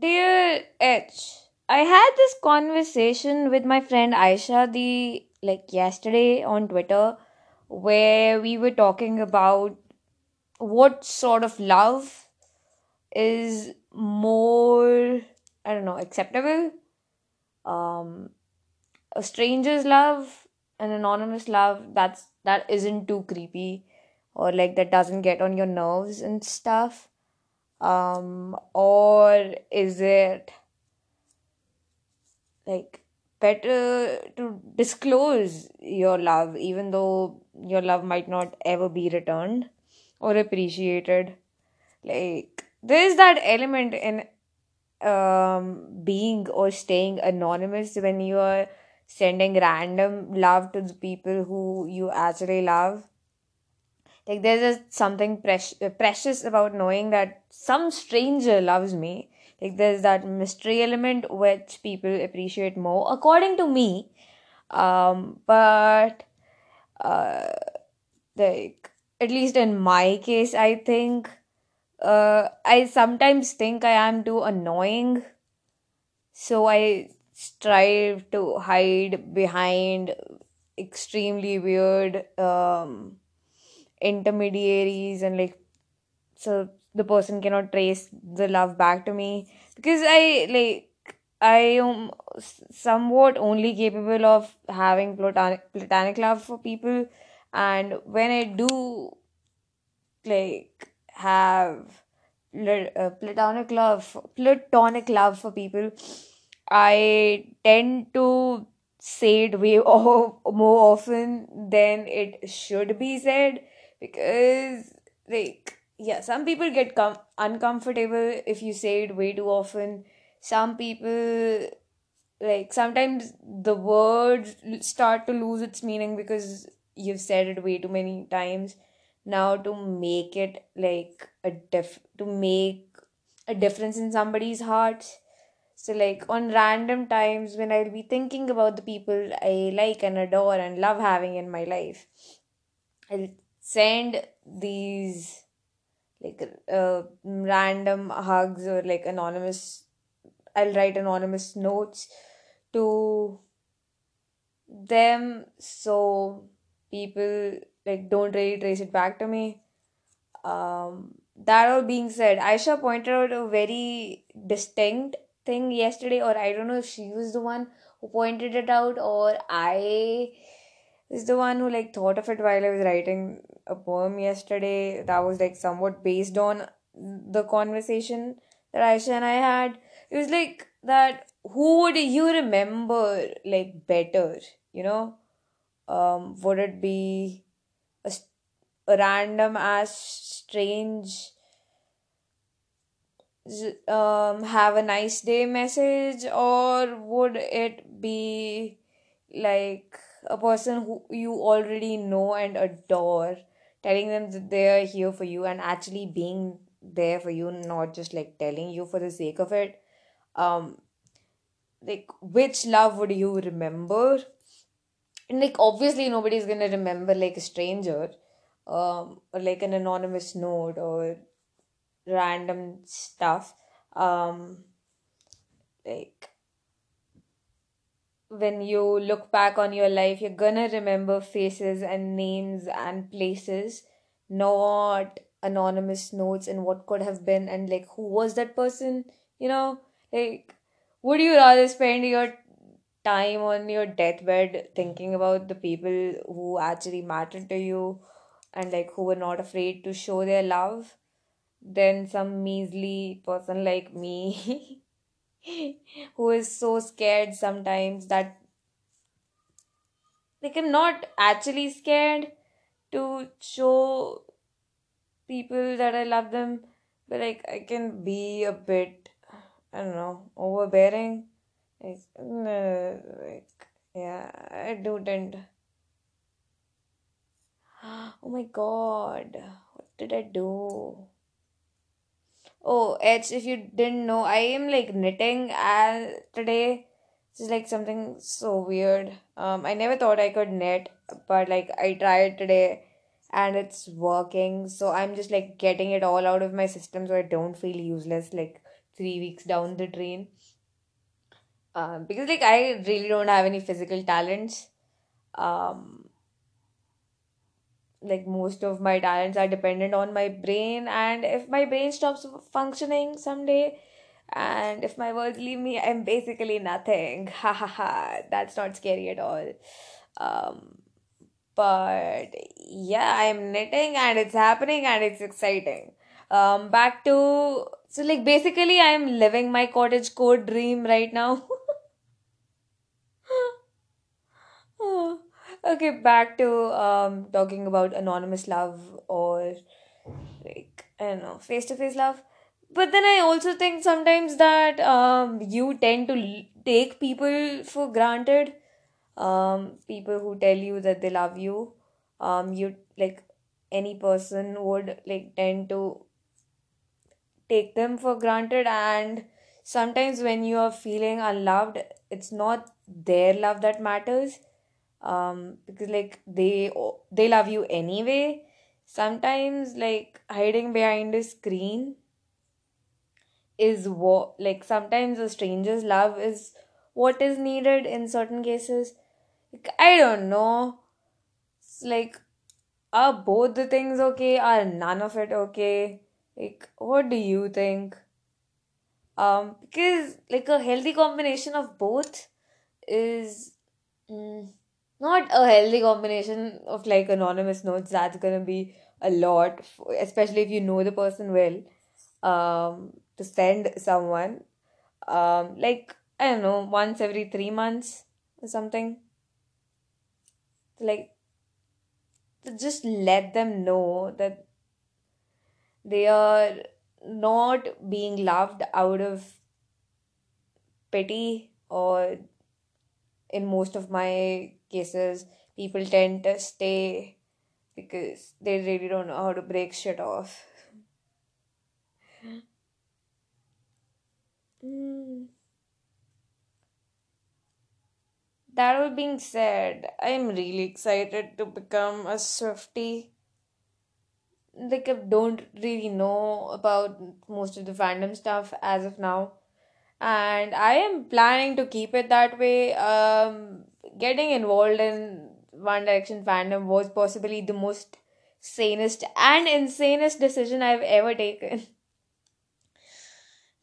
Dear H, I had this conversation with my friend Aisha the like yesterday on Twitter where we were talking about what sort of love is more I don't know acceptable? Um a stranger's love an anonymous love that's that isn't too creepy or like that doesn't get on your nerves and stuff um or is it like better to disclose your love even though your love might not ever be returned or appreciated? Like there's that element in um being or staying anonymous when you are sending random love to the people who you actually love like there's just something precious precious about knowing that some stranger loves me. Like there's that mystery element which people appreciate more according to me. Um but uh like at least in my case i think uh i sometimes think i am too annoying. So i strive to hide behind extremely weird um intermediaries and like so the person cannot trace the love back to me. Because i like i am somewhat only capable of having platonic platonic love for people. And when i do like have uh, platonic love platonic love for people i tend to say it way more often than it should be said because like yeah some people get com- uncomfortable if you say it way too often. Some people like sometimes the words start to lose its meaning because you've said it way too many times. Now to make it like a diff to make a difference in somebody's heart so like on random times when i'll be thinking about the people i like and adore and love having in my life i'll send these like uh, random hugs or like anonymous i'll write anonymous notes to them so people like don't really trace it back to me. Um that all being said aisha pointed out a very distinct thing yesterday or i don't know if she was the one who pointed it out or i was the one who like thought of it while i was writing a poem yesterday that was like somewhat based on the conversation that aisha and i had. It was like that who would you remember like better you know? Um would it be a random ass strange um have a nice day message? Or would it be like a person who you already know and adore telling them that they are here for you and actually being there for you not just like telling you for the sake of it. Um like which love would you remember? And like obviously nobody's gonna remember like a stranger um or like an anonymous note or random stuff. Um like when you look back on your life you're gonna remember faces and names and places not anonymous notes and what could have been and like who was that person you know? Like would you rather spend your time on your deathbed thinking about the people who actually mattered to you and like who were not afraid to show their love than some measly person like me who is so scared sometimes that like I'm not actually scared to show people that I love them, but like I can be a bit I don't know overbearing. Like, like yeah, I do tend. Oh my god, what did I do? Oh, H, if you didn't know, I am like knitting uh, today. This is like something so weird. Um, I never thought I could knit, but like I tried today and it's working. So I'm just like getting it all out of my system so I don't feel useless like three weeks down the drain. Um, because like I really don't have any physical talents. Um, like most of my talents are dependent on my brain, and if my brain stops functioning someday, and if my words leave me, I'm basically nothing. Ha ha ha. That's not scary at all. Um, but yeah, I'm knitting and it's happening and it's exciting. Um, back to so like basically I'm living my cottage core dream right now. okay, back to um talking about anonymous love or like I don't know, face to face love. But then I also think sometimes that um you tend to l- take people for granted. Um, people who tell you that they love you. Um, you like any person would like tend to take them for granted and sometimes when you are feeling unloved it's not their love that matters um because like they they love you anyway. Sometimes like hiding behind a screen is what like sometimes a stranger's love is what is needed in certain cases. Like, i don't know. It's like are both the things okay? Are none of it okay? Like what do you think? Um because like a healthy combination of both is mm, not a healthy combination of like anonymous notes. That's gonna be a lot especially if you know the person well um to send someone. Um like i don't know once every three months or something. Like to just let them know that they are not being loved out of pity or in most of my cases people tend to stay because they really don't know how to break shit off Mm. That all being said, I'm really excited to become a Swiftie. Like, I don't really know about most of the fandom stuff as of now, and I am planning to keep it that way. Um, getting involved in One Direction fandom was possibly the most sanest and insanest decision I've ever taken.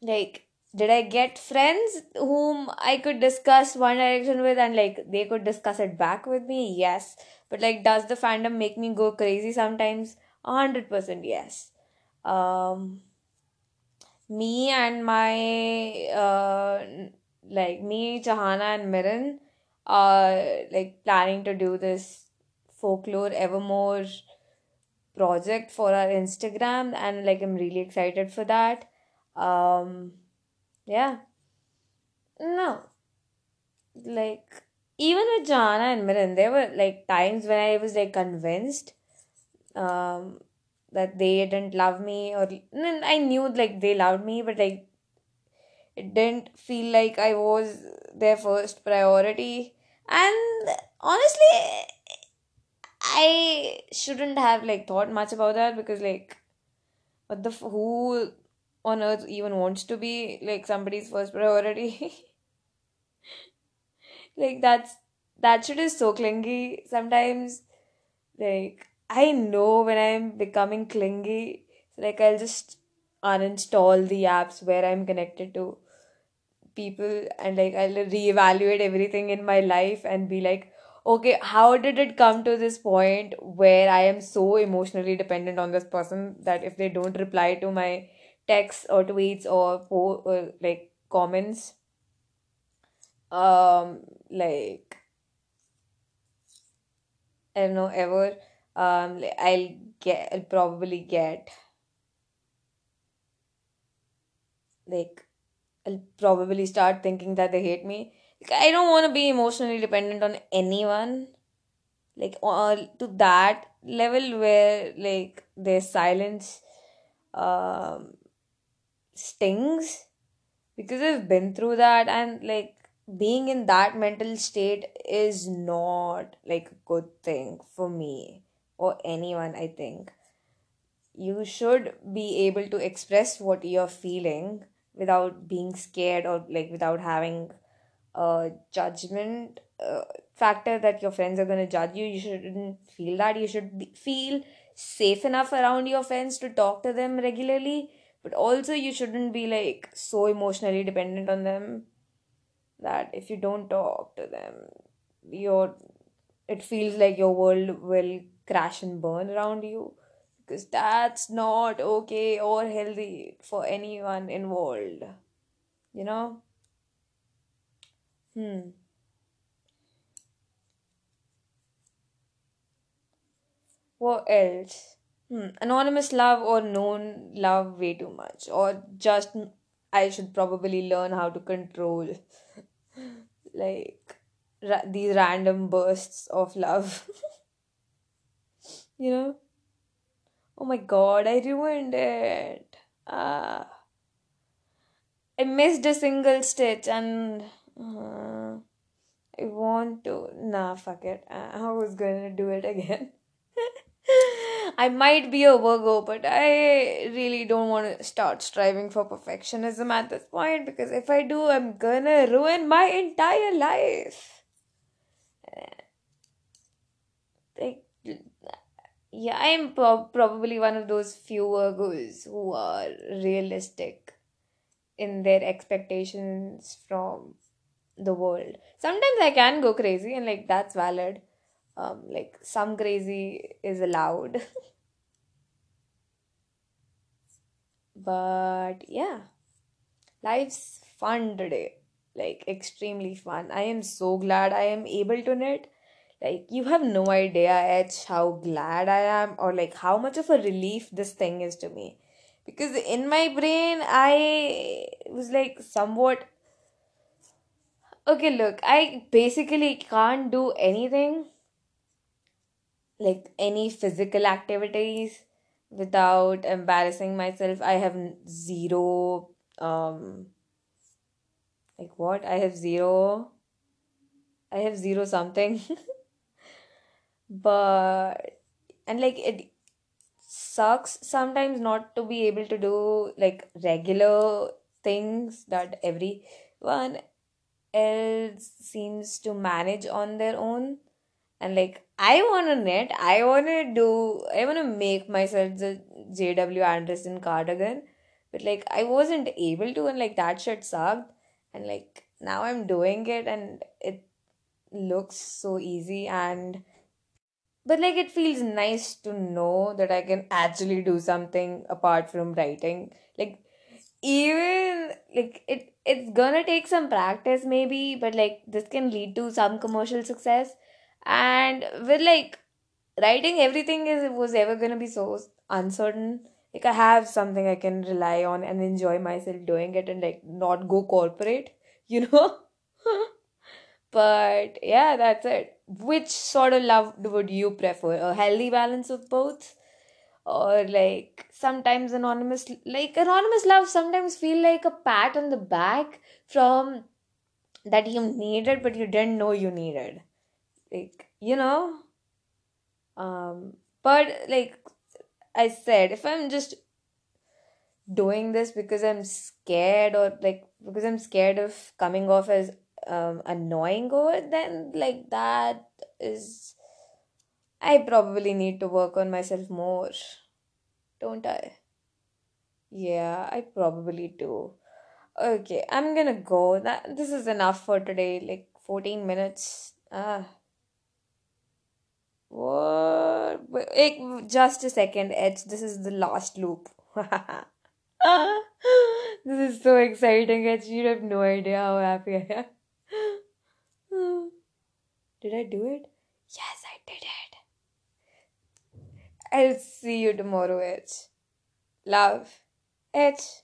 Like, did I get friends whom I could discuss One Direction with and like they could discuss it back with me? Yes. But like, does the fandom make me go crazy sometimes? 100% yes. Um, me and my, uh, like, me, Chahana, and Mirren are like planning to do this folklore evermore project for our Instagram, and like, I'm really excited for that. Um, yeah. No, like even with Johanna and Miran, there were like times when I was like convinced um that they didn't love me or I knew like they loved me, but like it didn't feel like I was their first priority. And honestly, I shouldn't have like thought much about that because like what the f- who on earth even wants to be like somebody's first priority? Like that's that shit is so clingy sometimes. Like I know when I'm becoming clingy, so like I'll just uninstall the apps where I'm connected to people and like I'll reevaluate everything in my life and be like, okay, how did it come to this point where I am so emotionally dependent on this person that if they don't reply to my texts or tweets or po- or like comments, um, like I don't know, ever. Um, like, I'll get, I'll probably get like, I'll probably start thinking that they hate me. Like, I don't want to be emotionally dependent on anyone. Like, or to that level where like their silence um stings because I've been through that and like being in that mental state is not like a good thing for me or anyone, I think. You should be able to express what you're feeling without being scared or like without having a judgment uh, factor that your friends are going to judge you. You shouldn't feel that. You should be, feel safe enough around your friends to talk to them regularly, but also you shouldn't be like so emotionally dependent on them that if you don't talk to them, your it feels like your world will crash and burn around you because that's not okay or healthy for anyone involved you know? Hmm. What else? Hmm. Anonymous love or known love way too much or just i should probably learn how to control like ra- these random bursts of love you know oh my god i ruined it ah I missed a single stitch and uh, I want to. Nah, fuck it. I was gonna do it again. I might be a Virgo, but I really don't want to start striving for perfectionism at this point because if I do, I'm gonna ruin my entire life. Like, yeah, I am prob probably one of those few Virgos who are realistic in their expectations from the world. Sometimes I can go crazy and like that's valid. Um, like some crazy is allowed. But yeah, life's fun today. Like extremely fun. I am so glad I am able to knit. Like you have no idea, how glad I am or like how much of a relief this thing is to me. Because in my brain I was like somewhat okay, look, I basically can't do anything like any physical activities without embarrassing myself. I have zero, um, like what? I have zero, I have zero something, but, and like it sucks sometimes not to be able to do like regular things that everyone else seems to manage on their own and like I want to knit, I want to do, I want to make myself the JW Anderson cardigan, but like I wasn't able to, and like that shit sucked. And like now I'm doing it, and it looks so easy, and but like it feels nice to know that I can actually do something apart from writing. Like even like it, it's gonna take some practice maybe, but like this can lead to some commercial success and with like writing everything is was ever gonna be so uncertain. Like I have something I can rely on and enjoy myself doing it and like not go corporate, you know? But yeah, that's it. Which sort of love would you prefer? A healthy balance of both? Or like sometimes anonymous like anonymous love sometimes feel like a pat on the back from that you needed but you didn't know you needed. Like, you know? Um, but like I said, if I'm just doing this because I'm scared or like because I'm scared of coming off as um annoying over then like that is I probably need to work on myself more, don't I? Yeah, I probably do. Okay, I'm gonna go. That this is enough for today. Like 14 minutes. Ah, what? Just a second, H. This is the last loop. This is so exciting, H. You have no idea how happy I am. Did I do it? Yes, I did it. I'll see you tomorrow, H. Love. H.